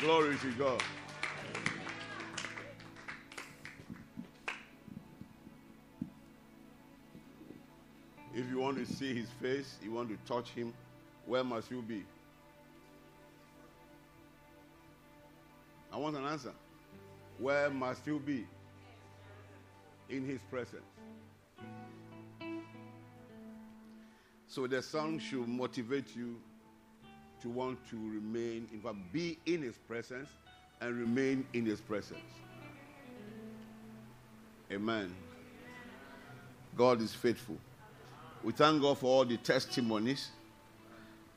Glory to God. If you want to see his face, you want to touch him, where must you be? I want an answer. Where must you be? In his presence. So the song should motivate you to want to remain, in fact, be in his presence and remain in his presence. Amen. God is faithful. We thank God for all the testimonies.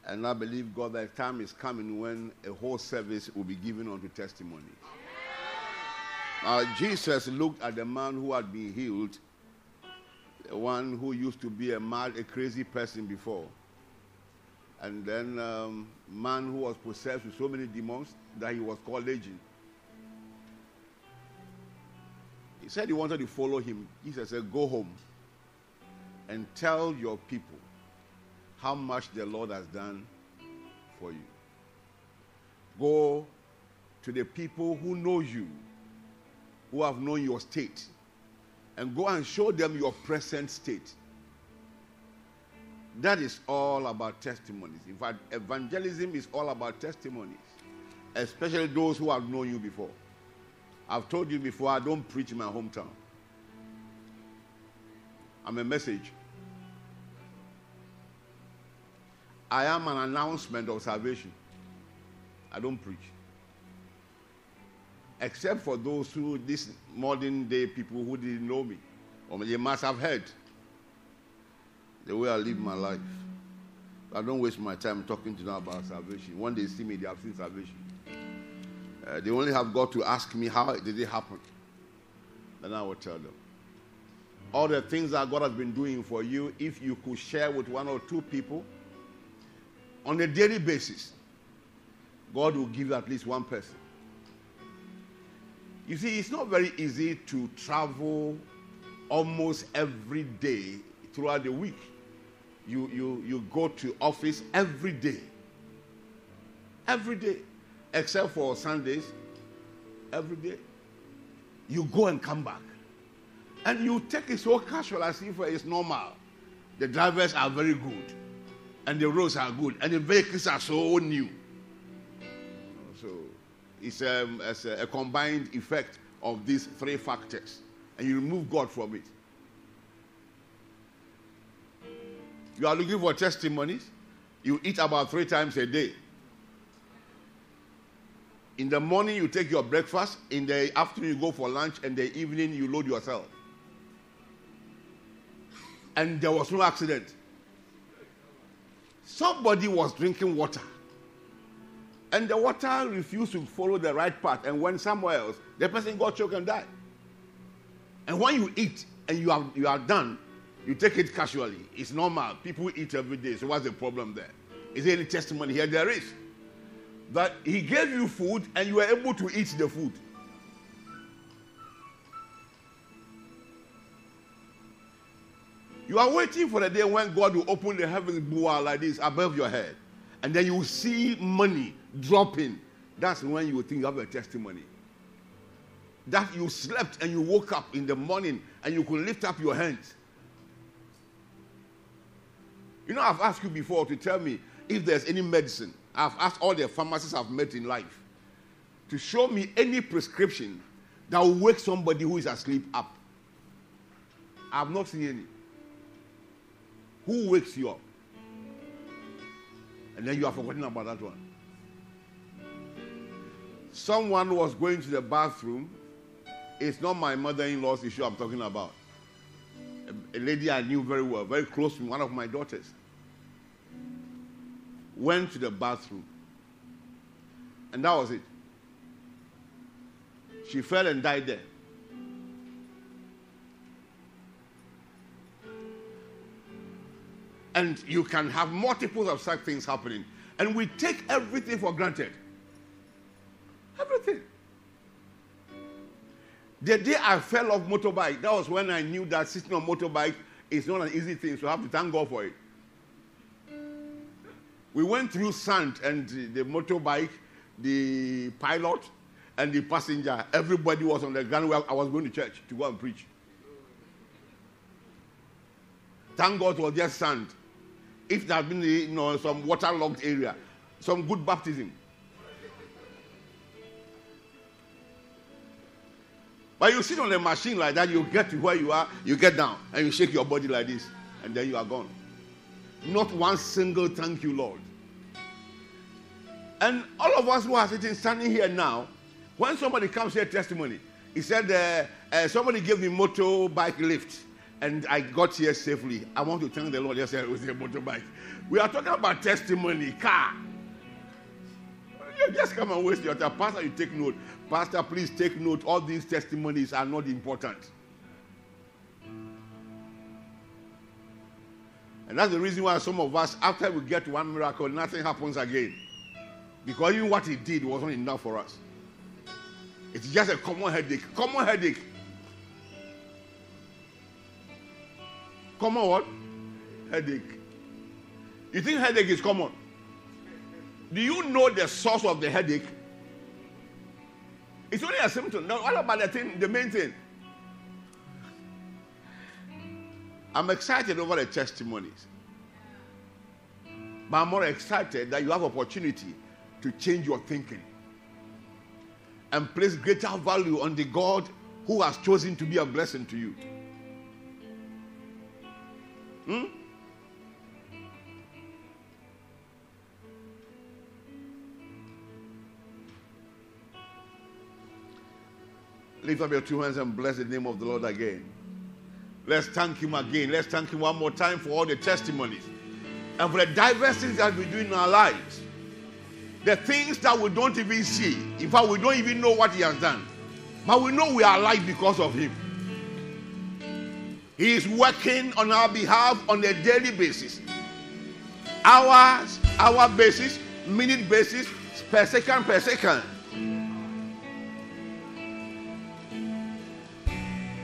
And I believe God that time is coming when a whole service will be given unto testimony. Now, Jesus looked at the man who had been healed, the one who used to be a mad, a crazy person before. And then um, man who was possessed with so many demons that he was called Legion. He said he wanted to follow him. Jesus said, Go home and tell your people how much the Lord has done for you. Go to the people who know you, who have known your state, and go and show them your present state. That is all about testimonies. In fact, evangelism is all about testimonies, especially those who have known you before. I've told you before, I don't preach in my hometown. I'm a message. I am an announcement of salvation. I don't preach. Except for those who, these modern day people who didn't know me, or they must have heard the way I live my life. I don't waste my time talking to them about salvation. When they see me, they have seen salvation. Uh, they only have got to ask me how did it happen. Then I will tell them. All the things that God has been doing for you, if you could share with one or two people, on a daily basis, God will give at least one person. You see, it's not very easy to travel almost every day throughout the week. You, you, you go to office every day. Every day. Except for Sundays. Every day. You go and come back. And you take it so casual as if it's normal. The drivers are very good and the roads are good, and the vehicles are so new. So it's, um, it's a, a, combined effect of these three factors, and you remove God from it. You are looking for testimonies. You eat about three times a day. In the morning, you take your breakfast. In the afternoon, you go for lunch. And the evening, you load yourself. And there was no accident. Somebody was drinking water. And the water refused to follow the right path and went somewhere else. The person got choked and died. And when you eat and you are, you are done, you take it casually. It's normal. People eat every day. So what's the problem there? Is there any testimony here? There is. That he gave you food and you were able to eat the food. You are waiting for the day when God will open the heavens boa like this above your head. And then you will see money dropping. That's when you will think you have a testimony. That you slept and you woke up in the morning and you could lift up your hands. You know, I've asked you before to tell me if there's any medicine. I've asked all the pharmacists I've met in life to show me any prescription that will wake somebody who is asleep up. I've not seen any. Who wakes you up? And then you are forgotten about that one. Someone was going to the bathroom. It's not my mother in law's issue I'm talking about. A, a lady I knew very well, very close to me, one of my daughters, went to the bathroom. And that was it. She fell and died there. And you can have multiples of such things happening. And we take everything for granted. Everything. The day I fell off motorbike, that was when I knew that sitting on motorbike is not an easy thing, so I have to thank God for it. We went through sand and the motorbike, the pilot, and the passenger. Everybody was on the ground where I was going to church to go and preach. Thank God it was just sand. If there had been you know, some waterlogged area, some good baptism. But you sit on a machine like that, you get to where you are, you get down, and you shake your body like this, and then you are gone. Not one single thank you, Lord. And all of us who are sitting, standing here now, when somebody comes here testimony, he said, uh, uh, somebody gave me motorbike lift and I got here safely. I want to thank the Lord. Yes, it was a motorbike. We are talking about testimony, car. You just come and waste your time. Pastor, you take note. Pastor, please take note. All these testimonies are not important. And that's the reason why some of us, after we get one miracle, nothing happens again. Because even what he did wasn't enough for us. It's just a common headache. Common headache. Common what? Headache. You think headache is common? Do you know the source of the headache? It's only a symptom. Now, what about the thing, the main thing? I'm excited over the testimonies. But I'm more excited that you have opportunity to change your thinking and place greater value on the God who has chosen to be a blessing to you. Hmm? Lift up your two hands and bless the name of the Lord again. Let's thank Him again. Let's thank Him one more time for all the testimonies and for the diverse things that we do in our lives. The things that we don't even see. In fact, we don't even know what He has done. But we know we are alive because of Him. He is working on our behalf on a daily basis. Hours, hour basis, minute basis, per second, per second.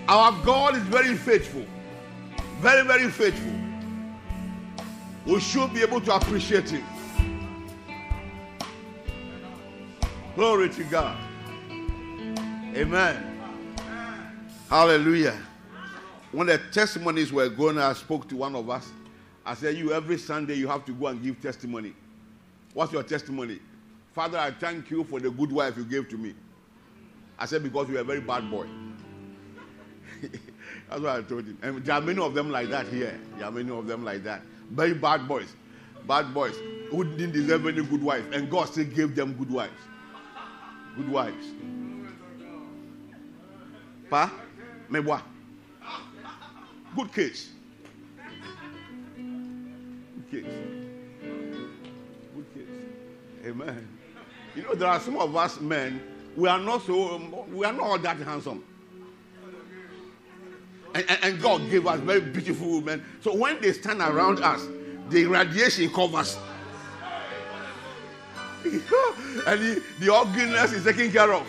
Our God is very faithful. Very, very faithful. We should be able to appreciate Him. Glory to God. Amen. Hallelujah. When the testimonies were going, I spoke to one of us. I said, You, every Sunday, you have to go and give testimony. What's your testimony? Father, I thank you for the good wife you gave to me. I said, Because you're a very bad boy. That's what I told him. And there are many of them like that here. There are many of them like that. Very bad boys. Bad boys who didn't deserve any good wife. And God still gave them good wives. Good wives. Pa? Boy. Good case. Good case. Good case. Amen. You know, there are some of us men, we are not so, we are not all that handsome. And, and, God gave us very beautiful women. So when they stand around us, the radiation covers. and the, the ugliness is taken care of.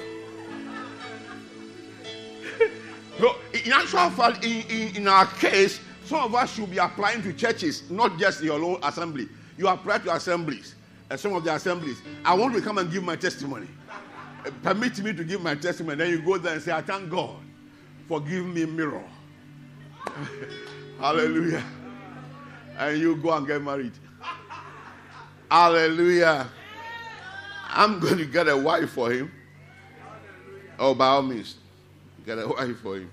so, in actual fact, in, in, in, our case, some of us should be applying to churches, not just your own assembly. You apply to assemblies, and some of the assemblies. I want to come and give my testimony. Permit me to give my testimony. Then you go there and say, I thank God for giving me a mirror. Hallelujah. And you go and get married. Hallelujah. I'm going to get a wife for him. Oh, by all means, get a wife for him.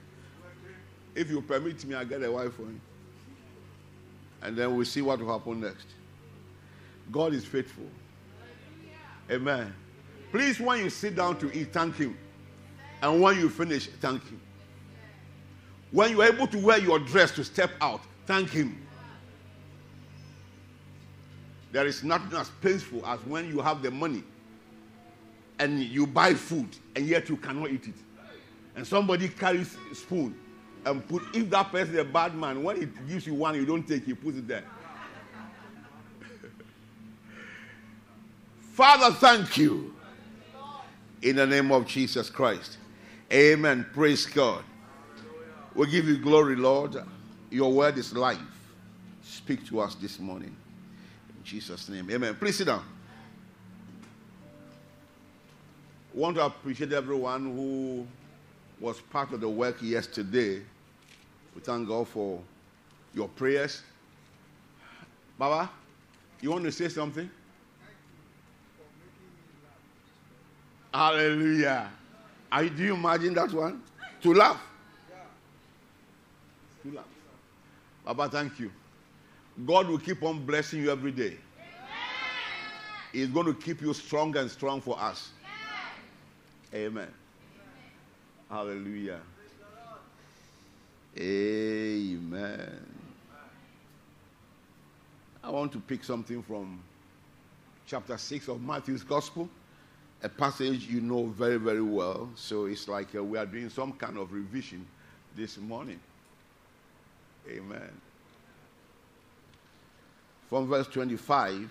If you permit me, I'll get a wife for him. And then we'll see what will happen next. God is faithful. Amen. Please, when you sit down to eat, thank Him. And when you finish, thank Him. When you are able to wear your dress to step out, thank Him. There is nothing as painful as when you have the money and you buy food and yet you cannot eat it. And somebody carries a spoon and put, if that person is a bad man, when he gives you one, you don't take, he puts it there. Father, thank you. In the name of Jesus Christ. Amen. Praise God. We give you glory, Lord. Your word is life. Speak to us this morning. In Jesus' name. Amen. Please sit down. want to appreciate everyone who was part of the work yesterday. We thank God for your prayers. Baba, you want to say something? Hallelujah. Are, do you imagine that one? To laugh. To laugh. Baba, thank you. God will keep on blessing you every day. He's going to keep you strong and strong for us. Amen. Hallelujah. Amen. I want to pick something from chapter 6 of Matthew's Gospel, a passage you know very, very well. So it's like uh, we are doing some kind of revision this morning. Amen. From verse 25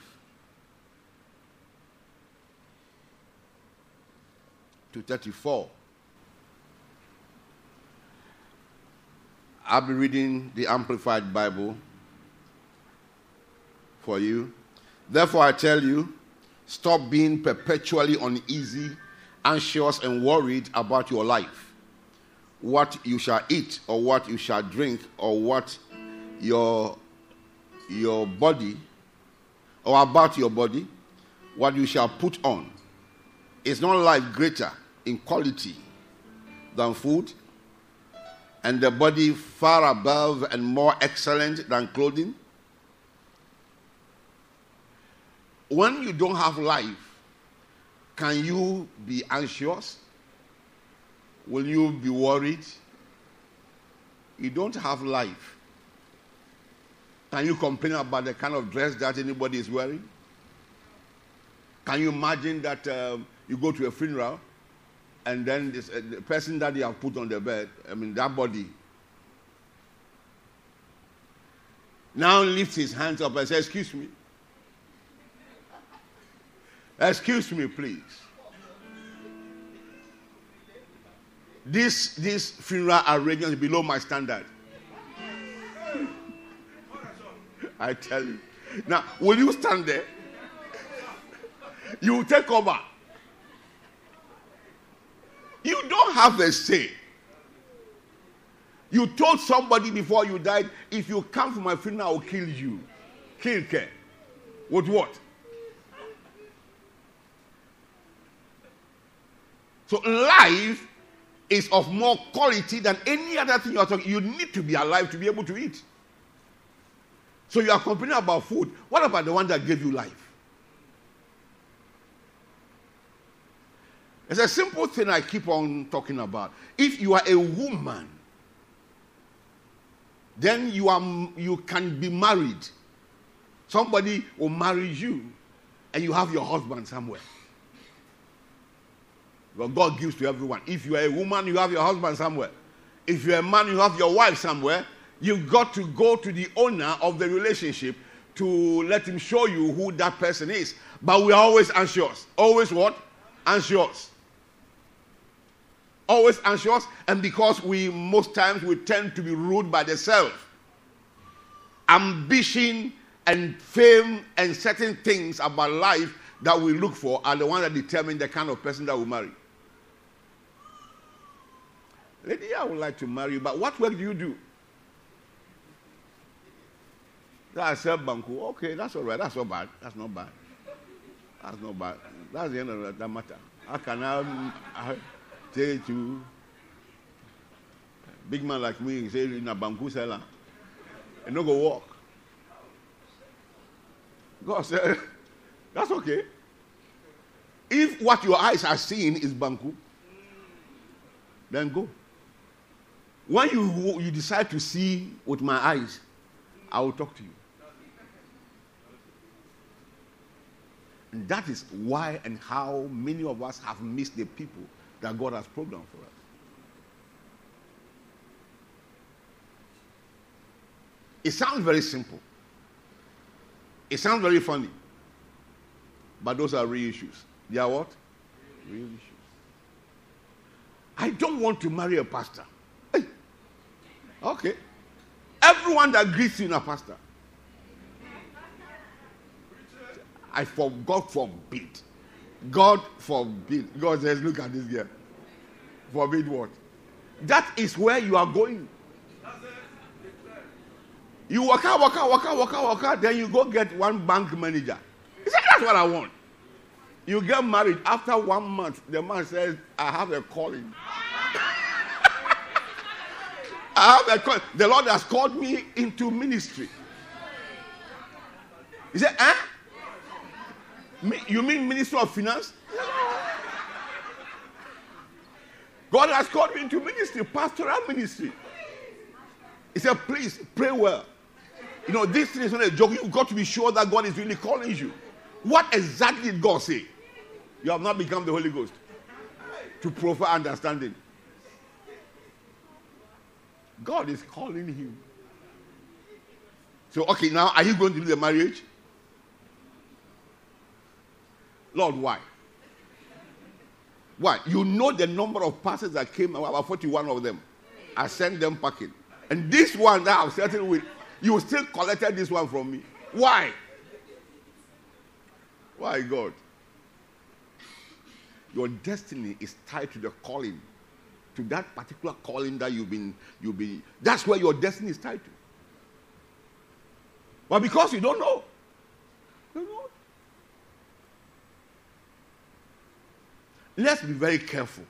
to 34. I'll be reading the Amplified Bible for you. Therefore, I tell you, stop being perpetually uneasy, anxious, and worried about your life. What you shall eat, or what you shall drink, or what your, your body, or about your body, what you shall put on. Is not life greater in quality than food, and the body far above and more excellent than clothing? When you don't have life, can you be anxious? Will you be worried? You don't have life. Can you complain about the kind of dress that anybody is wearing? Can you imagine that um, you go to a funeral and then this, uh, the person that you have put on the bed, I mean, that body, now lifts his hands up and says, Excuse me. Excuse me, please. This, this funeral arrangement is below my standard. I tell you. Now, will you stand there? You will take over. You don't have a say. You told somebody before you died, if you come for my funeral, I will kill you. Kill care. With what? So life is of more quality than any other thing you are talking. You need to be alive to be able to eat. So you are complaining about food. What about the one that gave you life? It's a simple thing I keep on talking about. If you are a woman, then you are you can be married. Somebody will marry you, and you have your husband somewhere. Well, God gives to everyone. If you are a woman, you have your husband somewhere. If you're a man, you have your wife somewhere. You've got to go to the owner of the relationship to let him show you who that person is. But we are always anxious. Always what? Anxious always anxious, and because we most times we tend to be ruled by the self. Ambition and fame and certain things about life that we look for are the ones that determine the kind of person that we marry. Lady, I would like to marry you, but what work do you do? I said Banku. Okay, that's all right. That's not bad. That's not bad. That's not bad. That's the end of that matter. How can I, say to big man like me, say in a Banku seller, and no go walk. God said, that's okay. If what your eyes are seeing is Banku, then go. When you, you decide to see with my eyes, I will talk to you. And that is why and how many of us have missed the people that God has programmed for us. It sounds very simple. It sounds very funny. But those are real issues. They are what? Real issues. I don't want to marry a pastor. Okay. Everyone that greets you a pastor. I for God forbid. God forbid. God says, look at this girl. Forbid what? That is where you are going. You walk out, walk out, walk out, walk out, walk out, then you go get one bank manager. He said, That's what I want. You get married. After one month, the man says, I have a calling. I have a. The Lord has called me into ministry. He said, Huh? You mean Minister of Finance? God has called me into ministry, pastoral ministry. He said, Please pray well. You know, this thing is not a joke. You've got to be sure that God is really calling you. What exactly did God say? You have not become the Holy Ghost to proper understanding. God is calling him. So, okay, now are you going to do the marriage? Lord, why? Why? You know the number of pastors that came, about 41 of them. I sent them packing. And this one that I'm settled with, you still collected this one from me. Why? Why, God? Your destiny is tied to the calling, to that particular calling that you've been, you've been. That's where your destiny is tied to. But because you don't know, you know. Let's be very careful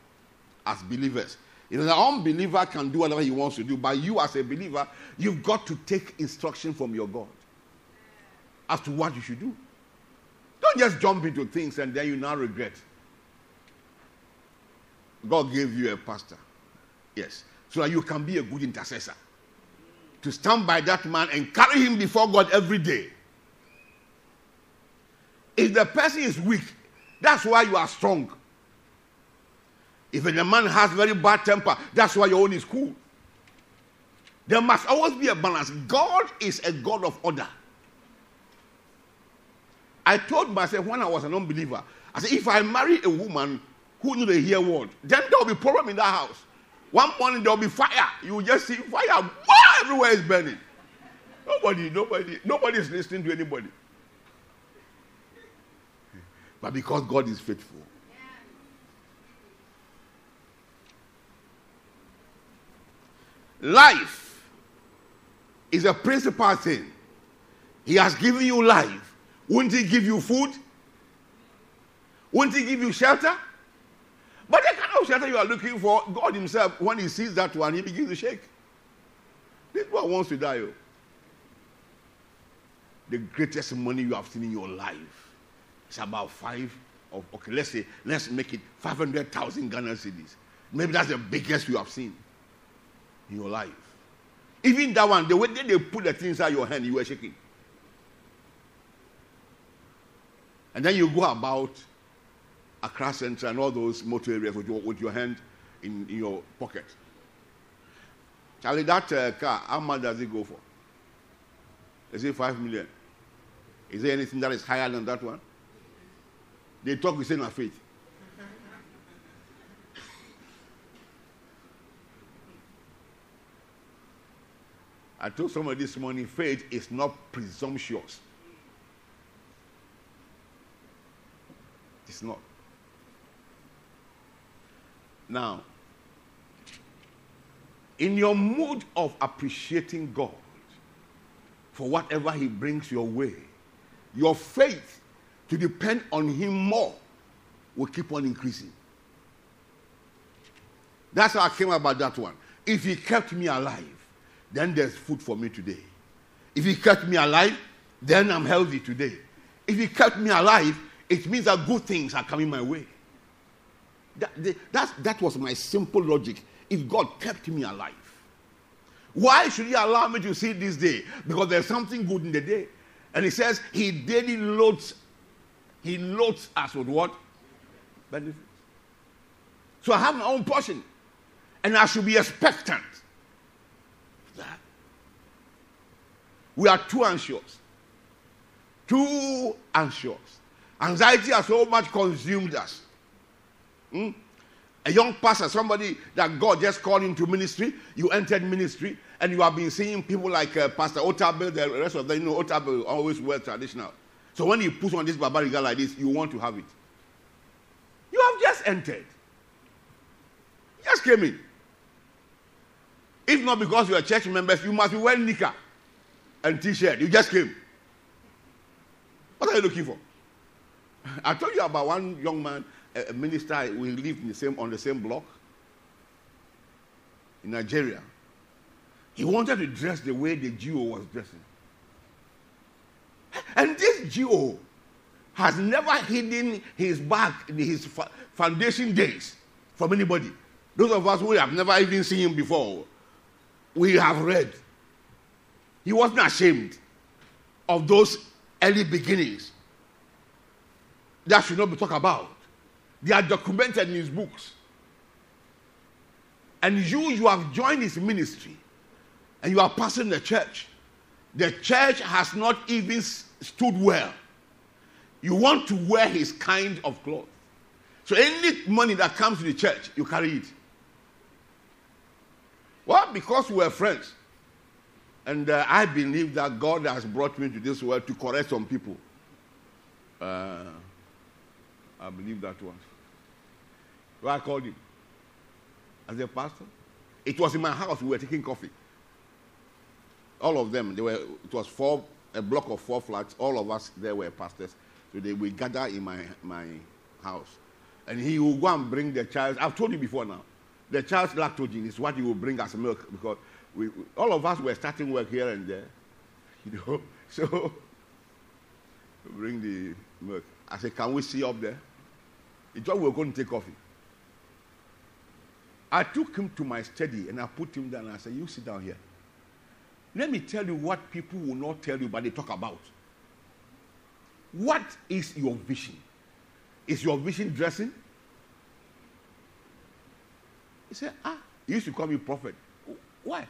as believers. You know, the unbeliever can do whatever he wants to do, but you, as a believer, you've got to take instruction from your God as to what you should do. Don't just jump into things and then you now regret. God gave you a pastor. Yes. So that you can be a good intercessor. To stand by that man and carry him before God every day. If the person is weak, that's why you are strong. If the man has very bad temper, that's why your own is cool. There must always be a balance. God is a God of order. I told myself when I was an unbeliever, I said, if I marry a woman who knew the hear word, then there will be problem in that house. One morning there will be fire. You will just see fire. Wow, everywhere is burning. Nobody, nobody, nobody is listening to anybody. But because God is faithful, Life is a principal thing. He has given you life. Wouldn't He give you food? Wouldn't He give you shelter? But the kind of shelter you are looking for, God Himself, when He sees that one, He begins to shake. This one wants to die. Oh. The greatest money you have seen in your life is about five of, okay, let's say, let's make it 500,000 Ghana cedis. Maybe that's the biggest you have seen in your life. Even that one, the way they put the thing inside your hand, you were shaking. And then you go about Accra Central and all those motor areas with your, with your hand in, in your pocket. Charlie, that uh, car, how much does it go for? Is it five million? Is there anything that is higher than that one? They talk with saying faith. I told somebody this morning faith is not presumptuous. It's not. Now, in your mood of appreciating God for whatever He brings your way, your faith to depend on Him more will keep on increasing. That's how I came about that one. If He kept me alive, then there's food for me today. If He kept me alive, then I'm healthy today. If He kept me alive, it means that good things are coming my way. That, that, that was my simple logic. If God kept me alive, why should He allow me to see this day? Because there's something good in the day. And He says He daily loads, He loads us with what? Benefits. So I have my own portion. And I should be expectant that. We are too anxious. Too anxious. Anxiety has so much consumed us. Hmm? A young pastor, somebody that God just called into ministry, you entered ministry, and you have been seeing people like uh, Pastor Otabil, the rest of them, you know, Otabil always wear traditional. So when he puts on this barbaric like this, you want to have it. You have just entered. Just came in. If not because you are church members, you must be wearing knicker and t-shirt. You just came. What are you looking for? I told you about one young man, a minister. We lived the same on the same block in Nigeria. He wanted to dress the way the Jew was dressing. And this Jew has never hidden his back in his foundation days from anybody. Those of us who have never even seen him before, we have read. He wasn't ashamed of those early beginnings. That should not be talked about. They are documented in his books. And you, you have joined his ministry and you are passing the church. The church has not even stood well. You want to wear his kind of cloth. So any money that comes to the church, you carry it. Well, because we are friends. And uh, I believe that God has brought me to this world to correct some people. Uh, I believe that one. I called him as a pastor. It was in my house. We were taking coffee. All of them. They were. It was four, a block of four flats. All of us there were pastors. So they will gather in my my house, and he will go and bring the child. I've told you before now. The child's lactogen is what he will bring as milk because we, all of us were starting work here and there, you know. So bring the milk. I said, "Can we see up there?" He thought we were going to take coffee. I took him to my study and I put him down and I said, You sit down here. Let me tell you what people will not tell you, but they talk about. What is your vision? Is your vision dressing? He said, Ah, you used to call me prophet. Why?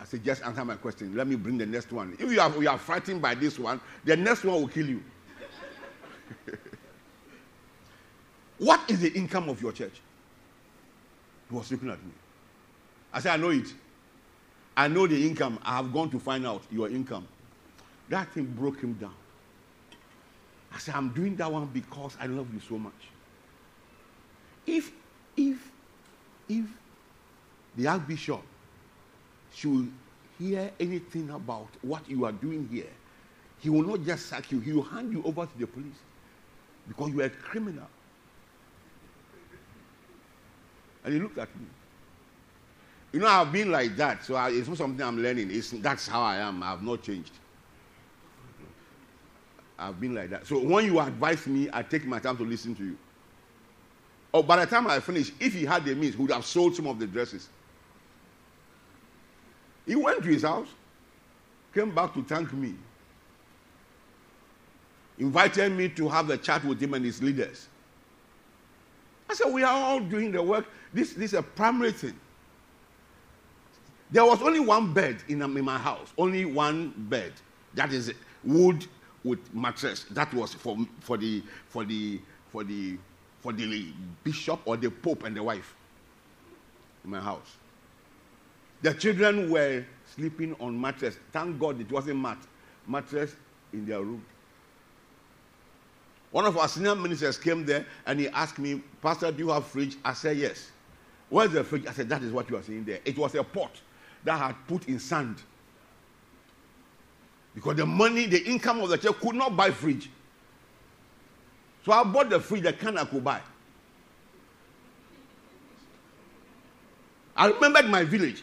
I said, Just answer my question. Let me bring the next one. If you are, you are frightened by this one, the next one will kill you. what is the income of your church? He was looking at me. I said, I know it. I know the income. I have gone to find out your income. That thing broke him down. I said, I'm doing that one because I love you so much. If, if, if the Archbishop should hear anything about what you are doing here, he will not just sack you, he will hand you over to the police because you are a criminal. And he looked at me. You know, I've been like that, so I, it's not something I'm learning. It's, that's how I am. I've not changed. I've been like that. So when you advise me, I take my time to listen to you. Oh, by the time I finish, if he had the means, he would have sold some of the dresses. He went to his house, came back to thank me, invited me to have a chat with him and his leaders. I said, We are all doing the work. This, this is a primary thing. There was only one bed in, um, in my house, only one bed. That is wood with mattress. That was for, for, the, for, the, for, the, for the bishop or the pope and the wife in my house. The children were sleeping on mattress. Thank God it wasn't mat, mattress in their room. One of our senior ministers came there and he asked me, Pastor, do you have fridge? I said, yes. Where's the fridge? I said, that is what you are seeing there. It was a pot that had put in sand. Because the money, the income of the church could not buy fridge. So I bought the fridge, the can I could buy. I remembered my village.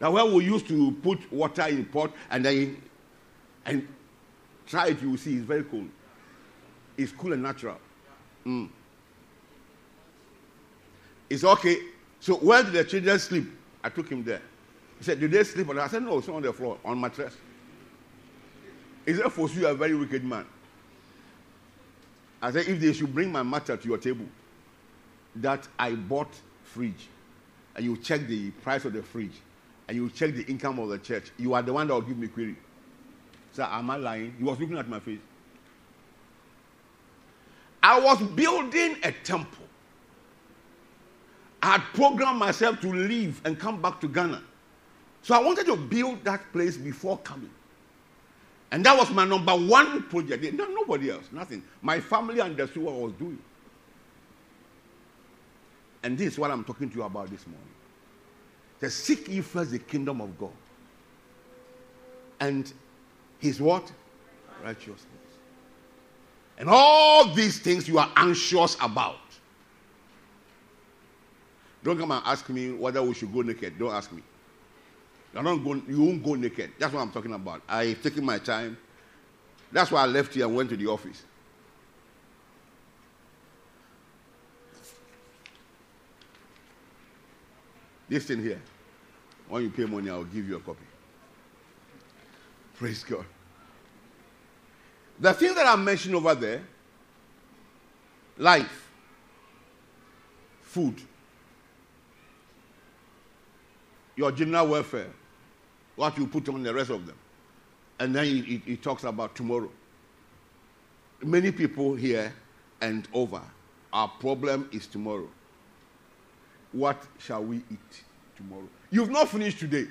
Now where we used to put water in pot and then and try it, you will see it's very cool. It's cool and natural. Mm. It's okay. So where did the children sleep? I took him there. He said, Did they sleep? I said, No, it's not on the floor, on mattress. He said, For you, are a very wicked man. I said, If they should bring my matter to your table, that I bought fridge, and you check the price of the fridge, and you check the income of the church, you are the one that will give me query. So, am I lying? He was looking at my face. I was building a temple. I had programmed myself to leave and come back to Ghana. So I wanted to build that place before coming. And that was my number one project. No, nobody else, nothing. My family understood what I was doing. And this is what I'm talking to you about this morning. To seek ye first the kingdom of God. And his what? Righteousness. And all these things you are anxious about. Don't come and ask me whether we should go naked. Don't ask me. You're not going, you won't go naked. That's what I'm talking about. I've taken my time. That's why I left here and went to the office. This thing here, when you pay money, I'll give you a copy. Praise God. The thing that I mentioned over there life, food, your general welfare, what you put on the rest of them. And then he, talks about tomorrow. Many people here and over, our problem is tomorrow. What shall we eat tomorrow? You've not finished today.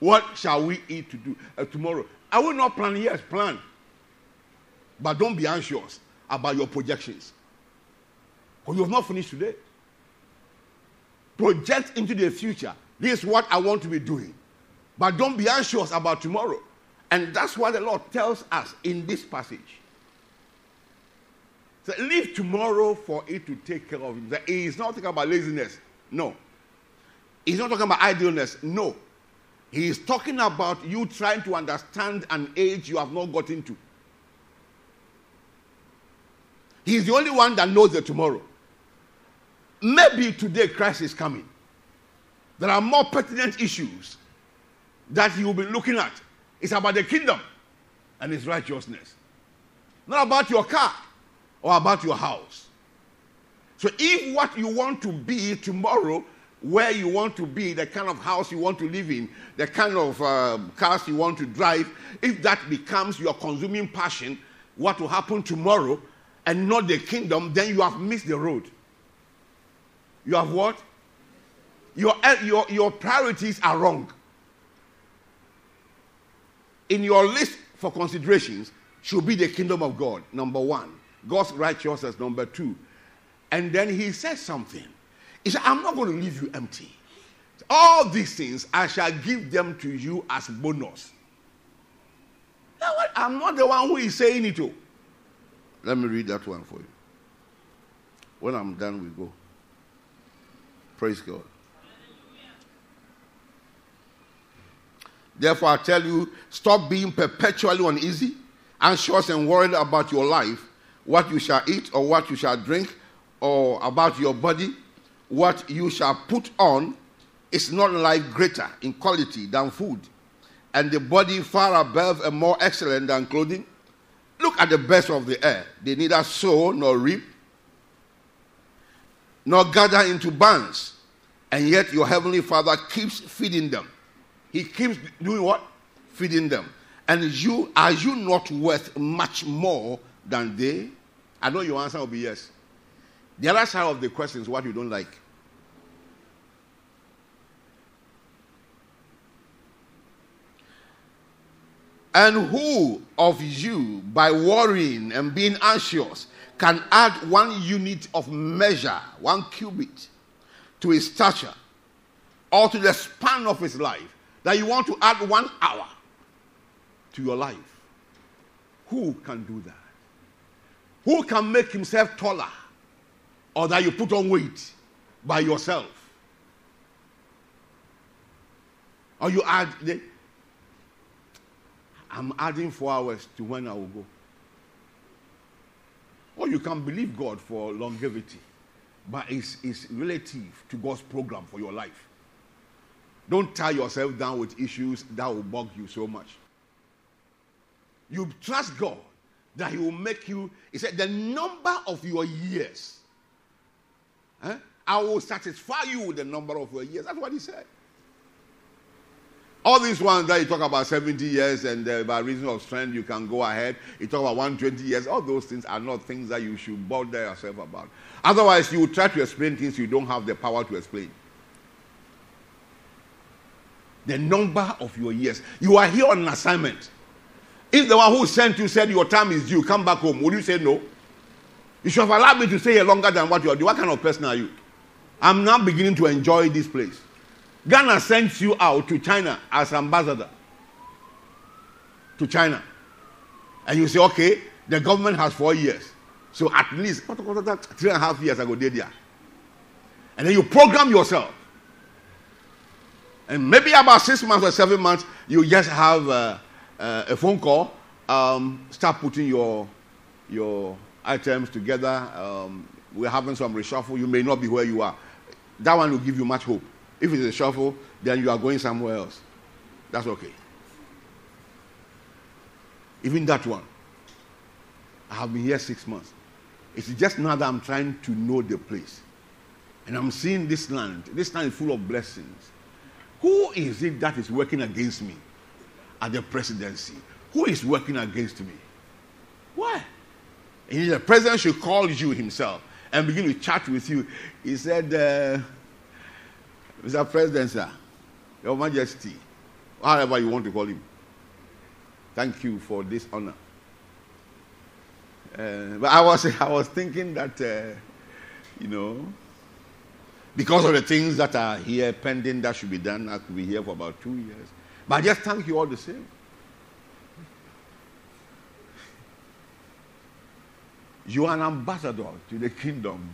What shall we eat to do uh, tomorrow? I will not plan. Yes, plan. But don't be anxious about your projections. Because you have not finished today. Project into the future. This is what I want to be doing. But don't be anxious about tomorrow. And that's what the Lord tells us in this passage. So leave tomorrow for it to take care of it. He is not talking about laziness. No. He's not talking about idleness. No. He is talking about you trying to understand an age you have not got into. He is the only one that knows the tomorrow. Maybe today Christ is coming. There are more pertinent issues that he will be looking at. It's about the kingdom and its righteousness. Not about your car or about your house. So if what you want to be tomorrow, where you want to be, the kind of house you want to live in, the kind of uh, cars you want to drive, if that becomes your consuming passion, what will happen tomorrow and not the kingdom, then you have missed the road. You have what? Your, eh, your, your priorities are wrong. In your list for considerations should be the kingdom of God, number one. God's righteousness, number two. And then he says something. He said, I'm not going to leave you empty. All these things I shall give them to you as bonus. Now, I'm not the one who is saying it. All. Let me read that one for you. When I'm done, we go. Praise God. Therefore, I tell you, stop being perpetually uneasy, anxious, and worried about your life, what you shall eat or what you shall drink, or about your body, what you shall put on. Is not life greater in quality than food, and the body far above and more excellent than clothing. Look at the birds of the air. They neither sow nor reap, nor gather into barns, and yet your heavenly Father keeps feeding them. He keeps doing what? Feeding them. And you, are you not worth much more than they? I know your answer will be yes. The other side of the question is what you don't like. And who of you, by worrying and being anxious, can add one unit of measure, one cubit, to his stature or to the span of his life? that you want to add one hour to your life. Who can do that? Who can make himself taller or that you put on weight by yourself? Or you add, the, I'm adding four hours to when I will go. Or you can believe God for longevity, but it's, it's relative to God's program for your life. Don't tie yourself down with issues that will bug you so much. You trust God that He will make you, He said, the number of your years. Eh, I will satisfy you with the number of your years. That's what He said. All these ones that you talk about 70 years and uh, by reason of strength you can go ahead. You talk about 120 years. All those things are not things that you should bother yourself about. Otherwise, you will try to explain things you don't have the power to explain the number of your years. You are here on an assignment. If the one who sent you said your time is due, come back home, would you say no? You should have allowed me to stay here longer than what you are doing. What kind of person are you? I'm now beginning to enjoy this place. Ghana sends you out to China as ambassador to China. And you say, okay, the government has four years. So at least three and a half years ago, did there. And then you program yourself. And maybe about six months or seven months, you just have uh, uh, a phone call, um, start putting your, your items together. Um, we're having some reshuffle. You may not be where you are. That one will give you much hope. If it's a shuffle, then you are going somewhere else. That's okay. Even that one. I have been here six months. It's just now that I'm trying to know the place. And I'm seeing this land. This land is full of blessings. Who is it that is working against me at the presidency? Who is working against me? Why? And the president should call you himself and begin to chat with you. He said, uh, Mr. President, sir, Your Majesty, however you want to call him, thank you for this honor. Uh, but I was, I was thinking that, uh, you know, because of the things that are here pending that should be done, I could be here for about two years. But I just thank you all the same. You are an ambassador to the kingdom.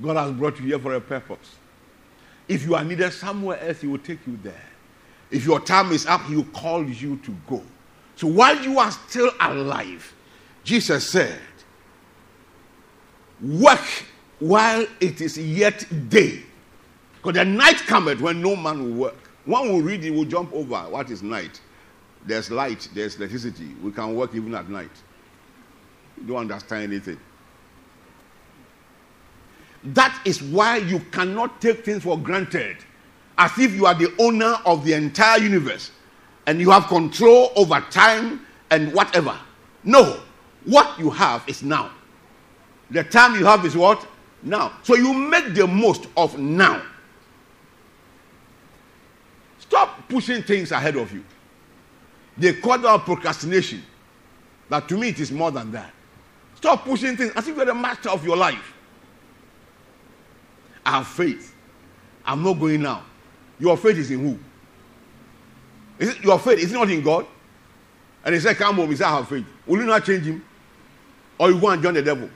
God has brought you here for a purpose. If you are needed somewhere else, He will take you there. If your time is up, He will call you to go. So while you are still alive, Jesus said, Work while it is yet day. Because the night cometh when no man will work. One will read, he will jump over. What is night? There's light, there's electricity. We can work even at night. You don't understand anything. That is why you cannot take things for granted as if you are the owner of the entire universe and you have control over time and whatever. No, what you have is now. The time you have is what? Now. So you make the most of now. Stop pushing things ahead of you. They call that procrastination. But to me, it is more than that. Stop pushing things as if you're the master of your life. I have faith. I'm not going now. Your faith is in who? Is it your faith? Is it not in God? And he said, Come home. He said, I have faith. Will you not change him? Or you go and join the devil?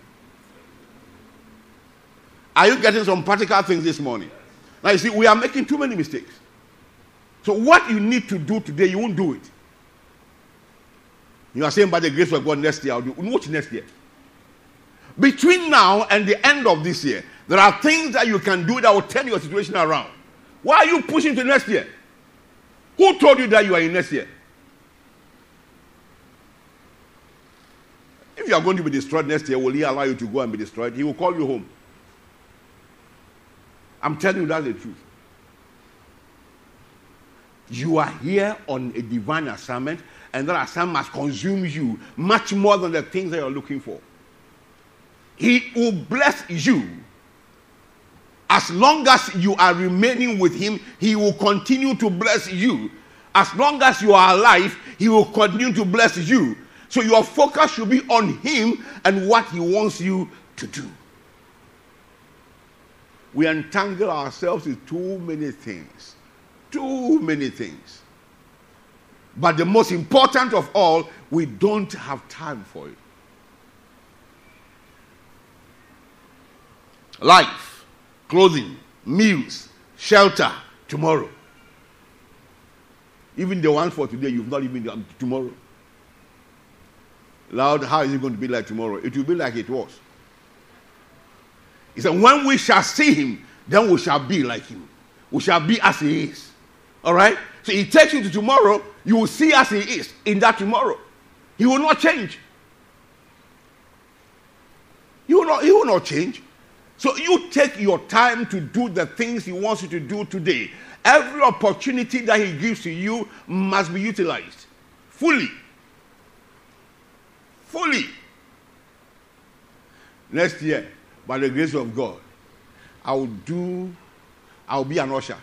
Are you getting some practical things this morning? Now you see, we are making too many mistakes. So what you need to do today, you won't do it. You are saying by the grace of God next year, I'll do what next year? Between now and the end of this year, there are things that you can do that will turn your situation around. Why are you pushing to next year? Who told you that you are in next year? If you are going to be destroyed next year, will he allow you to go and be destroyed? He will call you home. I'm telling you that's the truth. You are here on a divine assignment, and that assignment must consume you much more than the things that you're looking for. He will bless you. As long as you are remaining with Him, He will continue to bless you. As long as you are alive, He will continue to bless you. So your focus should be on Him and what He wants you to do. We entangle ourselves in too many things. Too many things. But the most important of all, we don't have time for it. Life, clothing, meals, shelter, tomorrow. Even the ones for today, you've not even done tomorrow. Lord, how is it going to be like tomorrow? It will be like it was. He said, When we shall see him, then we shall be like him. We shall be as he is. All right? So he takes you to tomorrow, you will see as he is in that tomorrow. He will not change. He will not, he will not change. So you take your time to do the things he wants you to do today. Every opportunity that he gives to you must be utilized fully. Fully. Next year, by the grace of God, I will do, I will be an usher.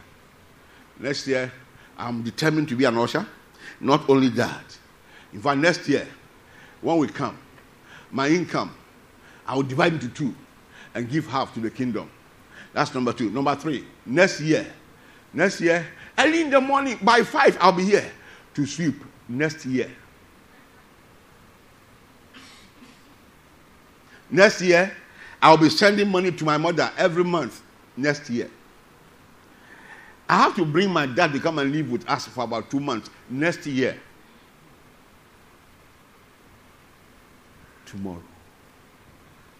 Next year, I'm determined to be an usher. Not only that, in fact, next year, when we come, my income, I will divide into two and give half to the kingdom. That's number two. Number three, next year, next year, early in the morning, by five, I'll be here to sweep next year. Next year, I'll be sending money to my mother every month next year. I have to bring my dad to come and live with us for about two months next year. Tomorrow.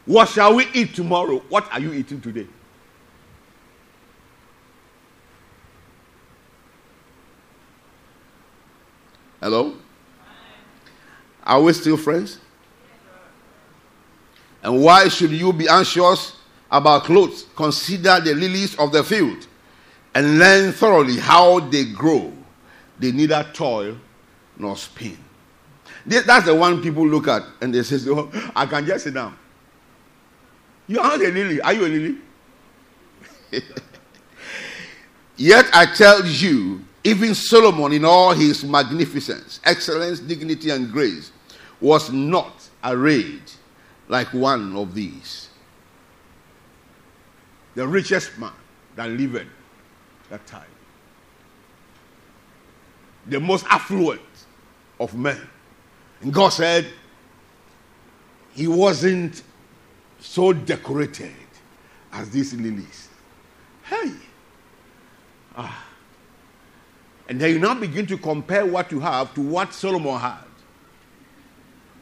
What shall we eat tomorrow? What are you eating today? Hello? Are we still friends? And why should you be anxious about clothes? Consider the lilies of the field and learn thoroughly how they grow. They neither toil nor spin. That's the one people look at and they say, oh, I can just sit down. You are not a lily. Are you a lily? Yet I tell you, even Solomon, in all his magnificence, excellence, dignity, and grace, was not arrayed like one of these. The richest man that lived that time. The most affluent of men. And God said, He wasn't so decorated as these lilies. Hey! Ah. And then you now begin to compare what you have to what Solomon had.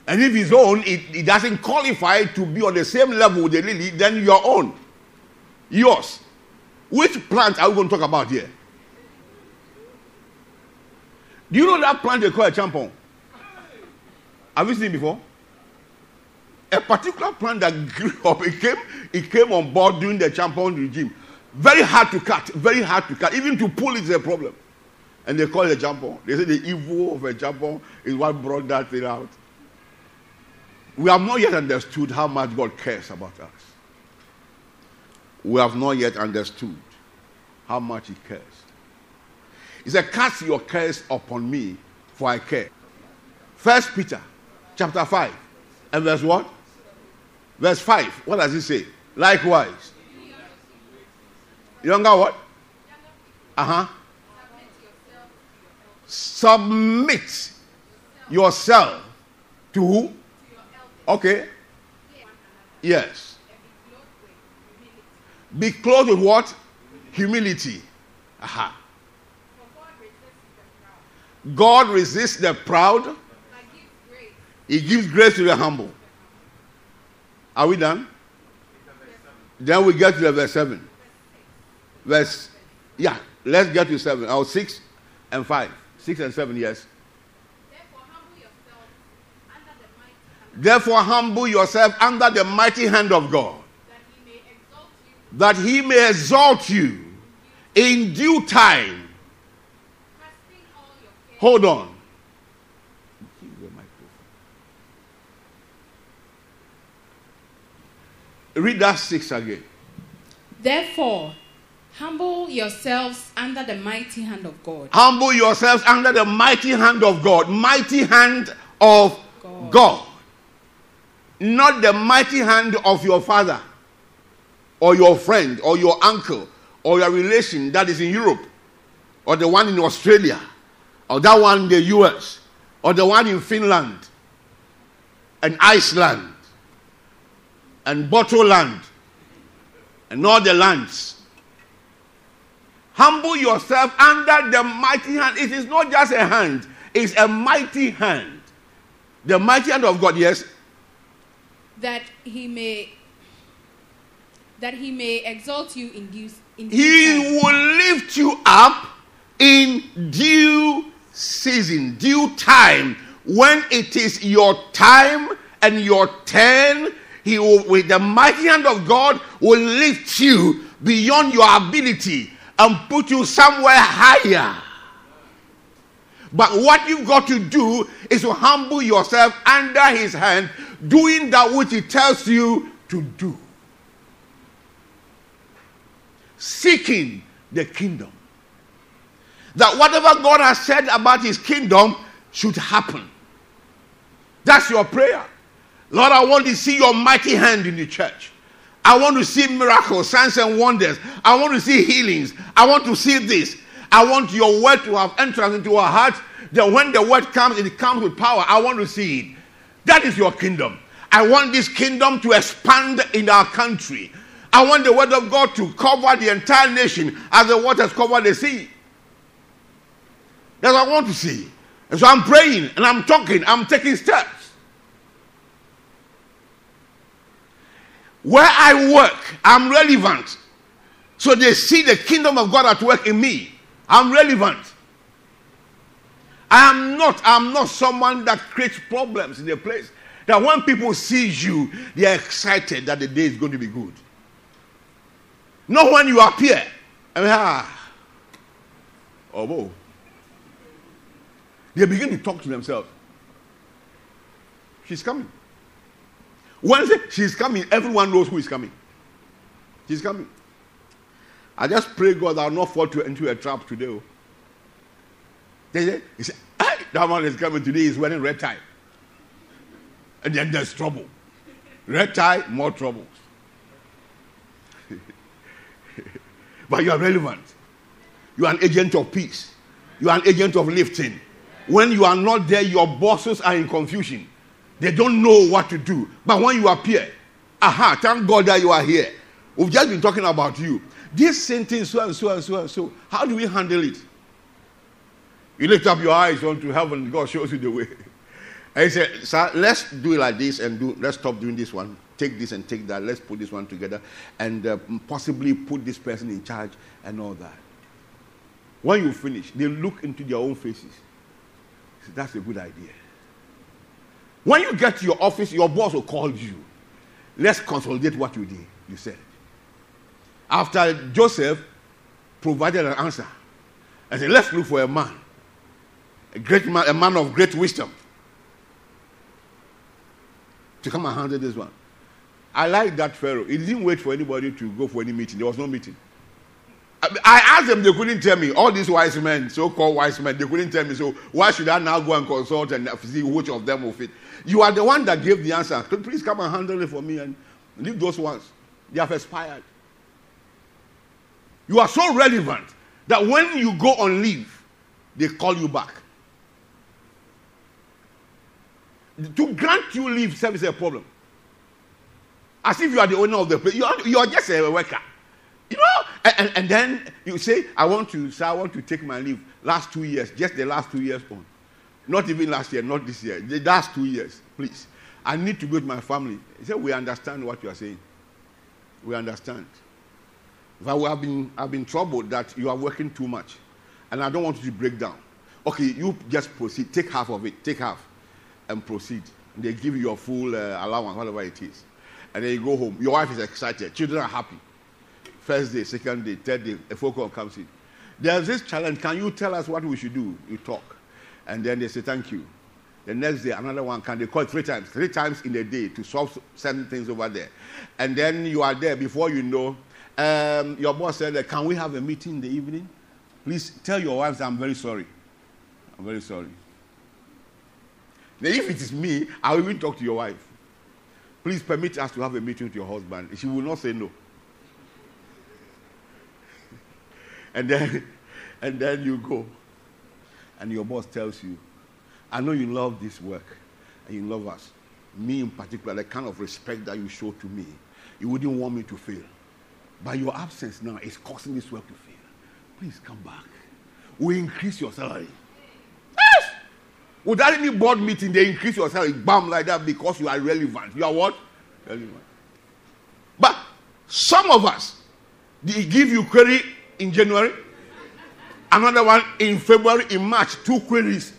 And if his own, it, it doesn't qualify to be on the same level with the lily, then your own. Yours. Which plant are we going to talk about here? Do you know that plant they call Acheampong? Have you seen it before? A particular plant that grew up, it came, it came on board during the Acheampong regime. Very hard to cut, very hard to cut. Even to pull is a problem. And they call it Acheampong. They say the evil of Acheampong is what brought that thing out. We have not yet understood how much God cares about us. We have not yet understood how much He cares. He said, Cast your cares upon me, for I care. First Peter chapter 5 and verse what? Verse 5. What does he say? Likewise. Younger what? Uh huh. Submit yourself to who? Okay. Yes. Be clothed with what? Humility. Aha. God resists the proud. He gives grace to the humble. Are we done? Then we get to the verse 7. Verse, yeah, let's get to 7. Or 6 and 5. 6 and 7, yes. Therefore, humble yourself under the mighty hand of God, that he may exalt you in due time. Hold on. Read that six again. Therefore, humble yourselves under the mighty hand of God. Humble yourselves under the mighty hand of God. Mighty hand of God. God not the mighty hand of your father or your friend or your uncle or your relation that is in Europe or the one in Australia or that one in the US or the one in Finland and Iceland and Bottleland and all the lands. Humble yourself under the mighty hand. It is not just a hand, it's a mighty hand. The mighty hand of God, yes, that he may that he may exalt you in due, in due he time. will lift you up in due season due time when it is your time and your turn he will with the mighty hand of god will lift you beyond your ability and put you somewhere higher but what you've got to do is to humble yourself under his hand doing that which he tells you to do. Seeking the kingdom. That whatever God has said about his kingdom should happen. That's your prayer. Lord, I want to see your mighty hand in the church. I want to see miracles, signs, and wonders. I want to see healings. I want to see this. I want your word to have entrance into our hearts. That when the word comes, it comes with power. I want to see it. That is your kingdom. I want this kingdom to expand in our country. I want the word of God to cover the entire nation as the waters cover the sea. That's what I want to see. And so I'm praying and I'm talking, I'm taking steps. Where I work, I'm relevant. So they see the kingdom of God at work in me. I'm relevant. I am not, I'm not someone that creates problems in the place. That when people see you, they are excited that the day is going to be good. Not when you appear. I mean, ah. Oh, whoa. They begin to talk to themselves. She's coming. Once she's coming, everyone knows who is coming. She's coming. I just pray God I'll not fall to, into a trap today. Oh. They say, he said, that one is coming today, he's wearing red tie. And then there's trouble. Red tie, more troubles. but you are relevant. You are an agent of peace. You are an agent of lifting. When you are not there, your bosses are in confusion. They don't know what to do. But when you appear, aha, thank God that you are here. We've just been talking about you. This sentence, so and so and so and so. How do we handle it? You lift up your eyes onto heaven, God shows you the way. And he said, Sir, let's do it like this and do let's stop doing this one. Take this and take that. Let's put this one together and uh, possibly put this person in charge and all that. When you finish, they look into their own faces. That's a good idea. When you get to your office, your boss will call you. Let's consolidate what you did, you said. After Joseph provided an answer, I said, let's look for a man, a great man, a man of great wisdom, to come and handle this one. I like that Pharaoh. He didn't wait for anybody to go for any meeting. There was no meeting. I asked them, they couldn't tell me. All these wise men, so called wise men, they couldn't tell me. So why should I now go and consult and see which of them will fit? You are the one that gave the answer. Please come and handle it for me and leave those ones. They have expired. You are so relevant that when you go on leave, they call you back. To grant you leave service is a problem. As if you are the owner of the place. You are, you are just a worker. You know, and, and, then you say, I want to, sir, I want to take my leave. Last two years, just the last two years on. Not even last year, not this year. The last two years, please. I need to go to my family. He said, We understand what you are saying. We understand. But we have been, I've been troubled that you are working too much. And I don't want you to break down. Okay, you just proceed. Take half of it. Take half and proceed. They give you your full uh, allowance, whatever it is. And then you go home. Your wife is excited. Children are happy. First day, second day, third day, a phone call comes in. There's this challenge. Can you tell us what we should do? You talk. And then they say, thank you. The next day, another one can they call three times, three times in a day to solve certain things over there. And then you are there before you know. Um, your boss said, Can we have a meeting in the evening? Please tell your wives I'm very sorry. I'm very sorry. Now, if it is me, I will even talk to your wife. Please permit us to have a meeting with your husband. She will not say no. And then and then you go. And your boss tells you, I know you love this work and you love us. Me in particular, the kind of respect that you show to me, you wouldn't want me to fail. But your absence now is causing this work to fail. Please come back. We increase your salary. Yes! Without any board meeting, they increase your salary, bam, like that, because you are relevant. You are what? Relevant. But some of us, they give you query in January, another one in February, in March, two queries.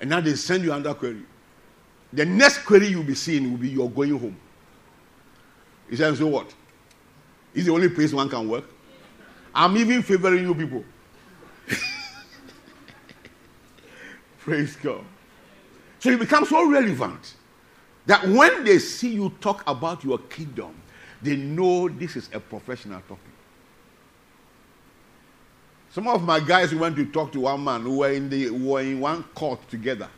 And now they send you another query. The next query you'll be seeing will be you're going home. He said, So what? Is the only place one can work? I'm even favoring you people. Praise God. So you become so relevant that when they see you talk about your kingdom, they know this is a professional topic. Some of my guys went to talk to one man who were in the were in one court together,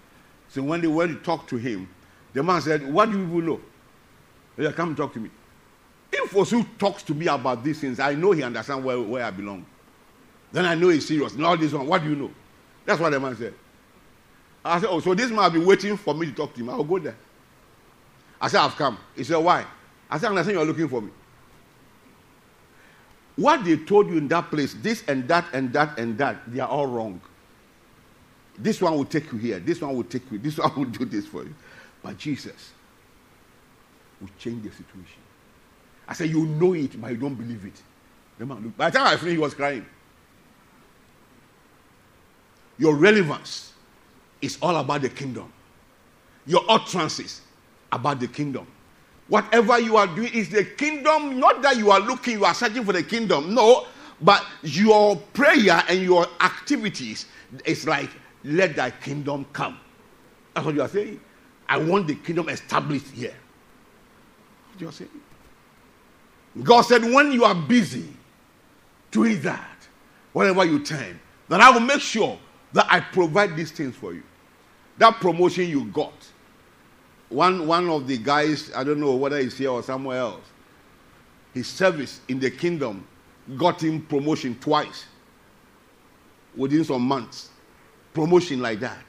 So when they went to talk to him, the man said, What do you people know? He said, Come talk to me. If Osu talks to me about these things, I know he understands where, where I belong. Then I know he's serious. Now this one, what do you know? That's what the man said. I said, Oh, so this man has been waiting for me to talk to him. I'll go there. I said, I've come. He said, Why? I said, I understand you're looking for me. What they told you in that place, this and that and that and that, they are all wrong. This one will take you here. This one will take you. This one will do this for you. But Jesus will change the situation. I said, You know it, but you don't believe it. The man looked. By the time I finished, he was crying. Your relevance is all about the kingdom. Your utterances about the kingdom. Whatever you are doing is the kingdom, not that you are looking, you are searching for the kingdom. No, but your prayer and your activities is like, let thy kingdom come. That's what you are saying. I want the kingdom established here. What you are saying. God said, when you are busy doing that, whenever you turn, then I will make sure that I provide these things for you. That promotion you got. One, one of the guys, I don't know whether he's here or somewhere else, his service in the kingdom got him promotion twice within some months. Promotion like that.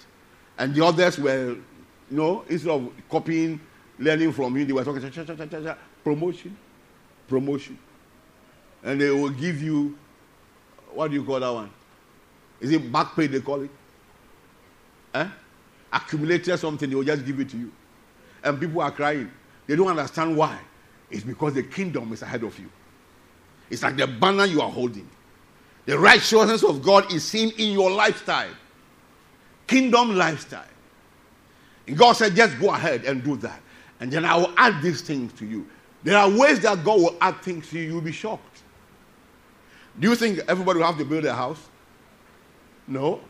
And the others were, you know, instead of copying, learning from him, they were talking, promotion, promotion. And they will give you, what do you call that one? Is it back pay they call it? Eh? Accumulated something, they will just give it to you. And people are crying. They don't understand why. It's because the kingdom is ahead of you. It's like the banner you are holding. The righteousness of God is seen in your lifestyle. Kingdom lifestyle. And God said, just go ahead and do that. And then I will add these things to you. There are ways that God will add things to you. You'll be shocked. Do you think everybody will have to build a house? No.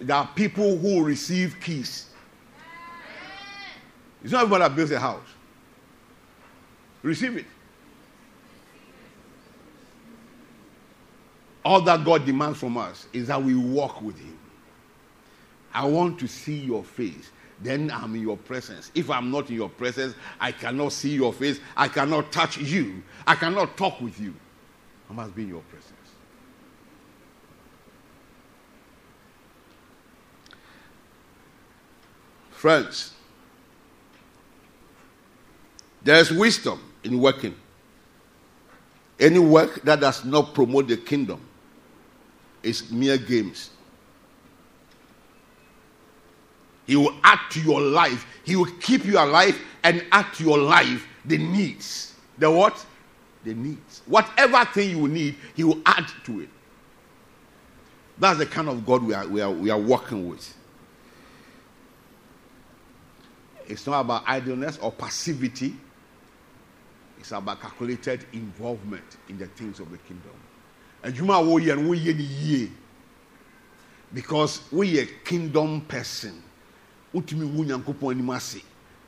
There are people who receive keys. It's not everybody that builds a house. Receive it. All that God demands from us is that we walk with Him. I want to see your face. Then I'm in your presence. If I'm not in your presence, I cannot see your face. I cannot touch you. I cannot talk with you. I must be in your presence. Friends, there is wisdom in working. Any work that does not promote the kingdom is mere games. He will add to your life. He will keep you alive and add to your life the needs. The what? The needs. Whatever thing you need, He will add to it. That's the kind of God we are, we are, we are working with. It's not about idleness or passivity. It's about calculated involvement in the things of the kingdom. And you and we because we a kingdom person. Utimi wu nyankopɔn anim ase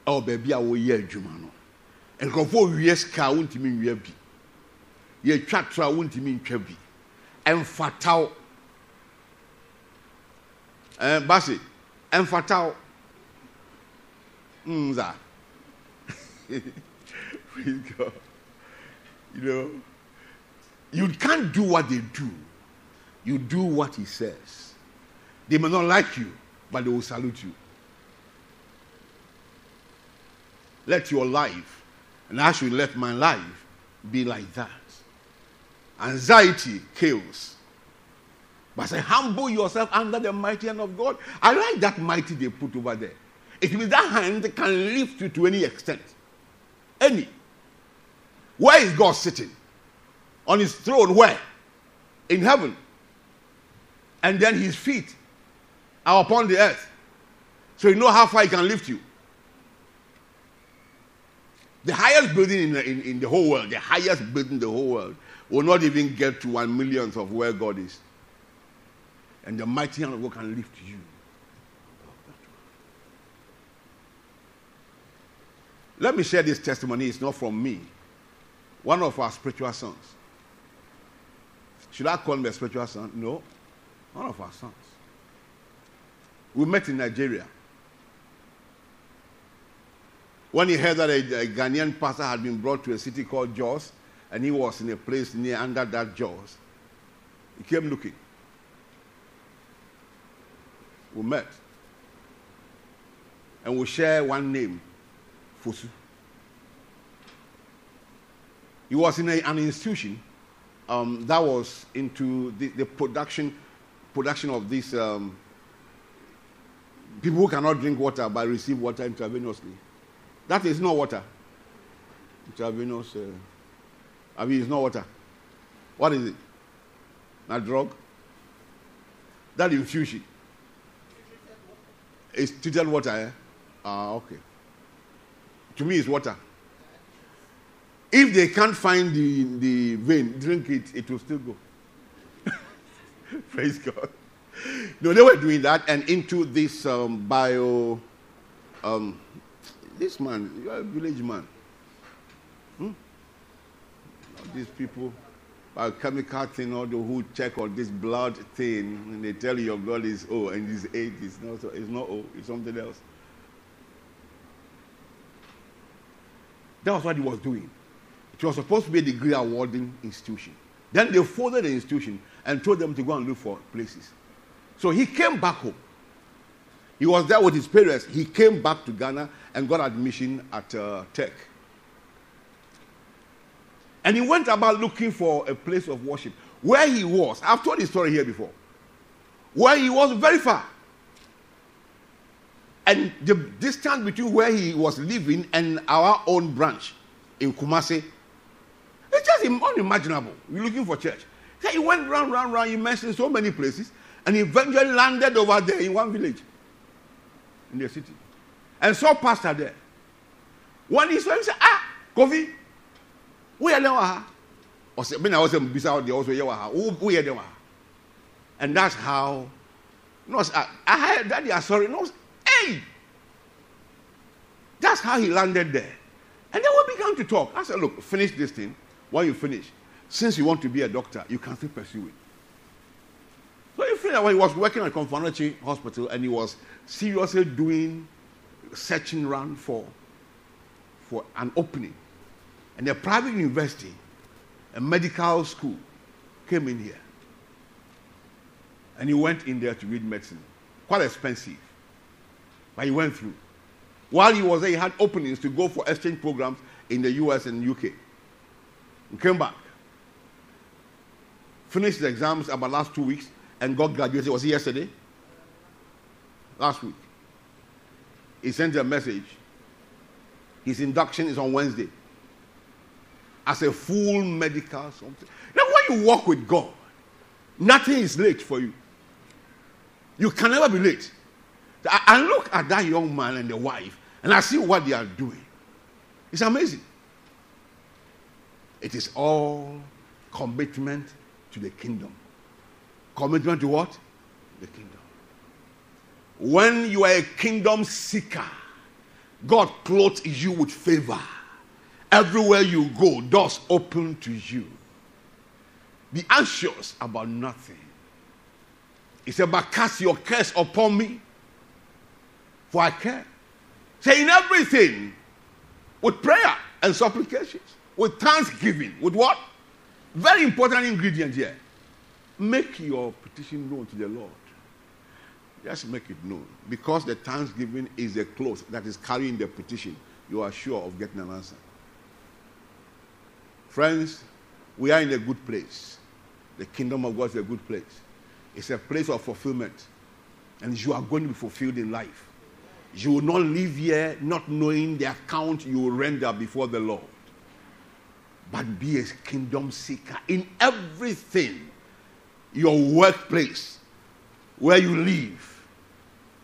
ɛwɔ baabi a wɔyɛ adwuma no. Nkurɔfoɔ wie sika a wontumi nwia bi. Yɛtwa toro a wontumi ntwa bi. Ɛmfataw. Ɛɛ basi ɛmfataw. Nza. Praise God. You know, you can't do what they do. You do what he says. They may not like you, but they will salute you. Let your life, and I should let my life be like that. Anxiety kills. But say, humble yourself under the mighty hand of God. I like that mighty they put over there. It means that hand can lift you to any extent. Any. Where is God sitting? On his throne, where? In heaven. And then his feet are upon the earth. So you know how far he can lift you. The highest building in the, in, in the whole world, the highest building in the whole world, will not even get to one millionth of where God is. And the mighty hand of God can lift you. Let me share this testimony. It's not from me. One of our spiritual sons. Should I call him a spiritual son? No. One of our sons. We met in Nigeria. When he heard that a, a Ghanaian pastor had been brought to a city called Jos, and he was in a place near under that Jos, he came looking. We met. And we share one name, Fosu. He was in a, an institution um, that was into the, the, production production of this um, people who cannot drink water but receive water intravenously. That is not water. Intravenous. Uh, I mean, it's not water. What is it? A drug? That infusion. It's treated water, eh? Ah, okay. To me, it's water. If they can't find the, the vein, drink it, it will still go. Praise God. No, they were doing that and into this um, bio. Um, this man, you are a village man. Hmm? These people, chemical thing, all the who check on this blood thing, and they tell you your blood is O and it's eight. It's not, it's not O, it's something else. That was what he was doing. It was supposed to be a degree awarding institution. Then they folded the institution and told them to go and look for places. So he came back home. He was there with his parents. He came back to Ghana and got admission at uh, Tech. And he went about looking for a place of worship. Where he was, I've told this story here before. Where he was very far. And the distance between where he was living and our own branch in Kumasi it's just unimaginable. You're looking for church. So he went round, round, round. He mentioned so many places, and eventually landed over there in one village in the city, and saw pastor there. When he saw him, he said, "Ah, Kofi, who are there?" Or say, "Me I was in also who are there?" And that's how. No, I, I heard that they are sorry. No, hey, that's how he landed there. And then we began to talk. I said, "Look, finish this thing." When you finish, since you want to be a doctor, you can still pursue it. So he finished when he was working at Komfo-Anokye Hospital and he was seriously doing searching around for, for an opening. And a private university, a medical school, came in here. And he went in there to read medicine. Quite expensive. But he went through. While he was there, he had openings to go for exchange programs in the US and UK. He came back. Finished the exams about last two weeks and got graduated. Was he yesterday? Last week. He sent a message. His induction is on Wednesday. As a full medical something. Now, when you walk with God, nothing is late for you. You can never be late. I look at that young man and the wife, and I see what they are doing. It's amazing. It is all commitment to the kingdom. Commitment to what? The kingdom. When you are a kingdom seeker, God clothes you with favor. Everywhere you go, doors open to you. Be anxious about nothing. He said, But cast your cares upon me, for I care. Say in everything with prayer and supplications with thanksgiving. With what? Very important ingredient here. Make your petition known to the Lord. Just make it known. Because the thanksgiving is a cloth that is carrying the petition, you are sure of getting an answer. Friends, we are in a good place. The kingdom of God is a good place. It's a place of fulfillment. And you are going to be fulfilled in life. You will not live here not knowing the account you will render before the Lord but be a kingdom seeker in everything your workplace, where you live,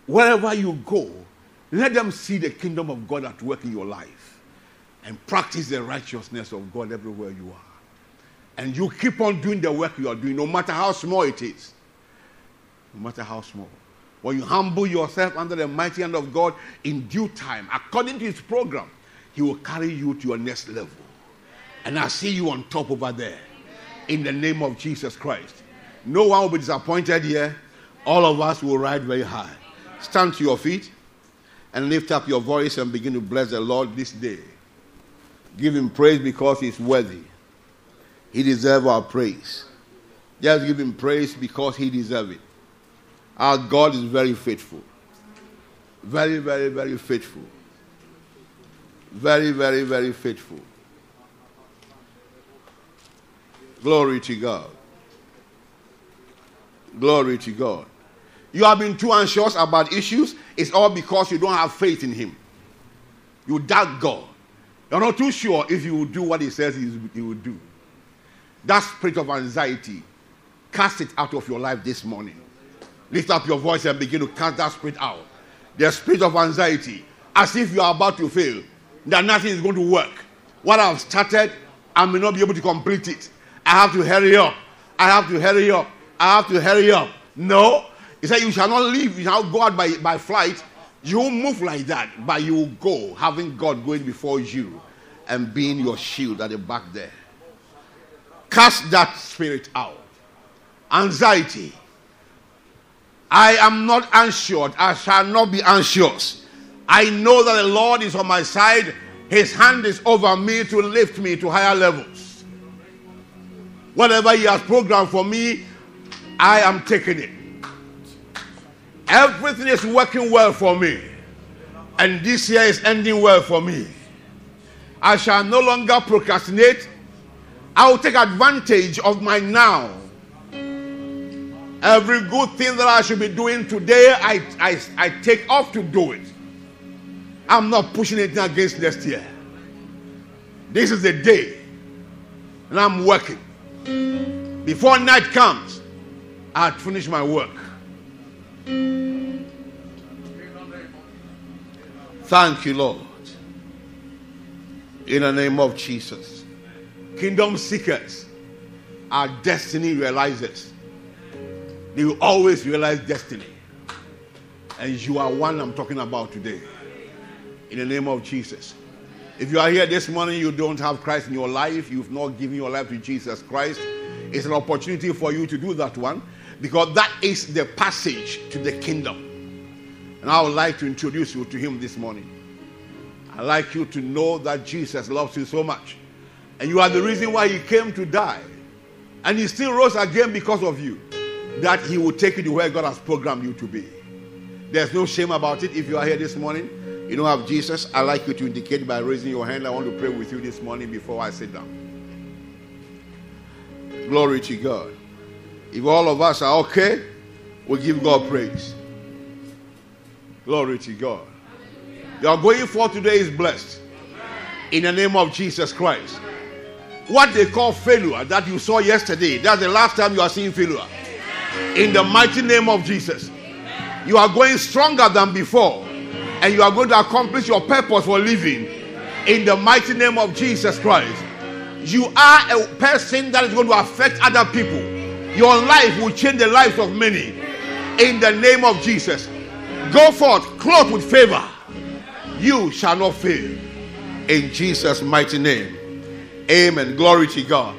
wherever you go. Let them see the kingdom of God at work in your life and practice the righteousness of God everywhere you are. And you keep on doing the work you are doing, no matter how small it is. No matter how small. When you humble yourself under the mighty hand of God in due time, according to his program, he will carry you to your next level. And I see you on top over there. In the name of Jesus Christ. No one will be disappointed here. All of us will ride very high. Stand to your feet and lift up your voice and begin to bless the Lord this day. Give him praise because he's worthy. He deserves our praise. Just give him praise because he deserves it. Our God is very faithful. Very, very, very faithful. Very, very, very faithful. Glory to God. Glory to God. You have been too anxious about issues, it's all because you don't have faith in Him. You doubt God. You're not too sure if He will do what He says He will do. That spirit of anxiety, cast it out of your life this morning. Lift up your voice and begin to cast that spirit out. The spirit of anxiety, as if you are about to fail, that nothing is going to work. What I've started, I may not be able to complete it. I have to hurry up. I have to hurry up. I have to hurry up. No. He said, You shall not leave, you shall go out by, by flight. You won't move like that, but you will go, having God going before you and being your shield at the back there. Cast that spirit out. Anxiety. I am not anxious. I shall not be anxious. I know that the Lord is on my side. His hand is over me to lift me to higher levels. Whatever He has programmed for me, I am taking it. Everything is working well for me. And this year is ending well for me. I shall no longer procrastinate. I will take advantage of my now. Every good thing that I should be doing today, I, I, I take off to do it. I'm not pushing anything against next year. This is the day. And I'm working. Before night comes, I had finished my work. Thank you, Lord. In the name of Jesus. Kingdom seekers are destiny realizers. They will always realize destiny. And you are one I'm talking about today. In the name of Jesus. If you are here this morning, you don't have Christ in your life, you've not given your life to Jesus Christ, it's an opportunity for you to do that one because that is the passage to the kingdom. And I would like to introduce you to him this morning. I'd like you to know that Jesus loves you so much. And you are the reason why he came to die. And he still rose again because of you. That he will take you to where God has programmed you to be. There's no shame about it. If you are here this morning, you don't have Jesus, I'd like you to indicate by raising your hand. I want to pray with you this morning before I sit down. Glory to God. If all of us are okay, we give God praise. Glory to God. Your going forth today is blessed. In the name of Jesus Christ. What they call failure that you saw yesterday, that's the last time you are seeing failure. In the mighty name of Jesus. You are going stronger than before. And you are going to accomplish your purpose for living. In the mighty name of Jesus Christ. You are a person that is going to affect other people. Your life will change the lives of many. In the name of Jesus. Go forth, clothed with favor. You shall not fail. In Jesus' mighty name. Amen. Glory to God.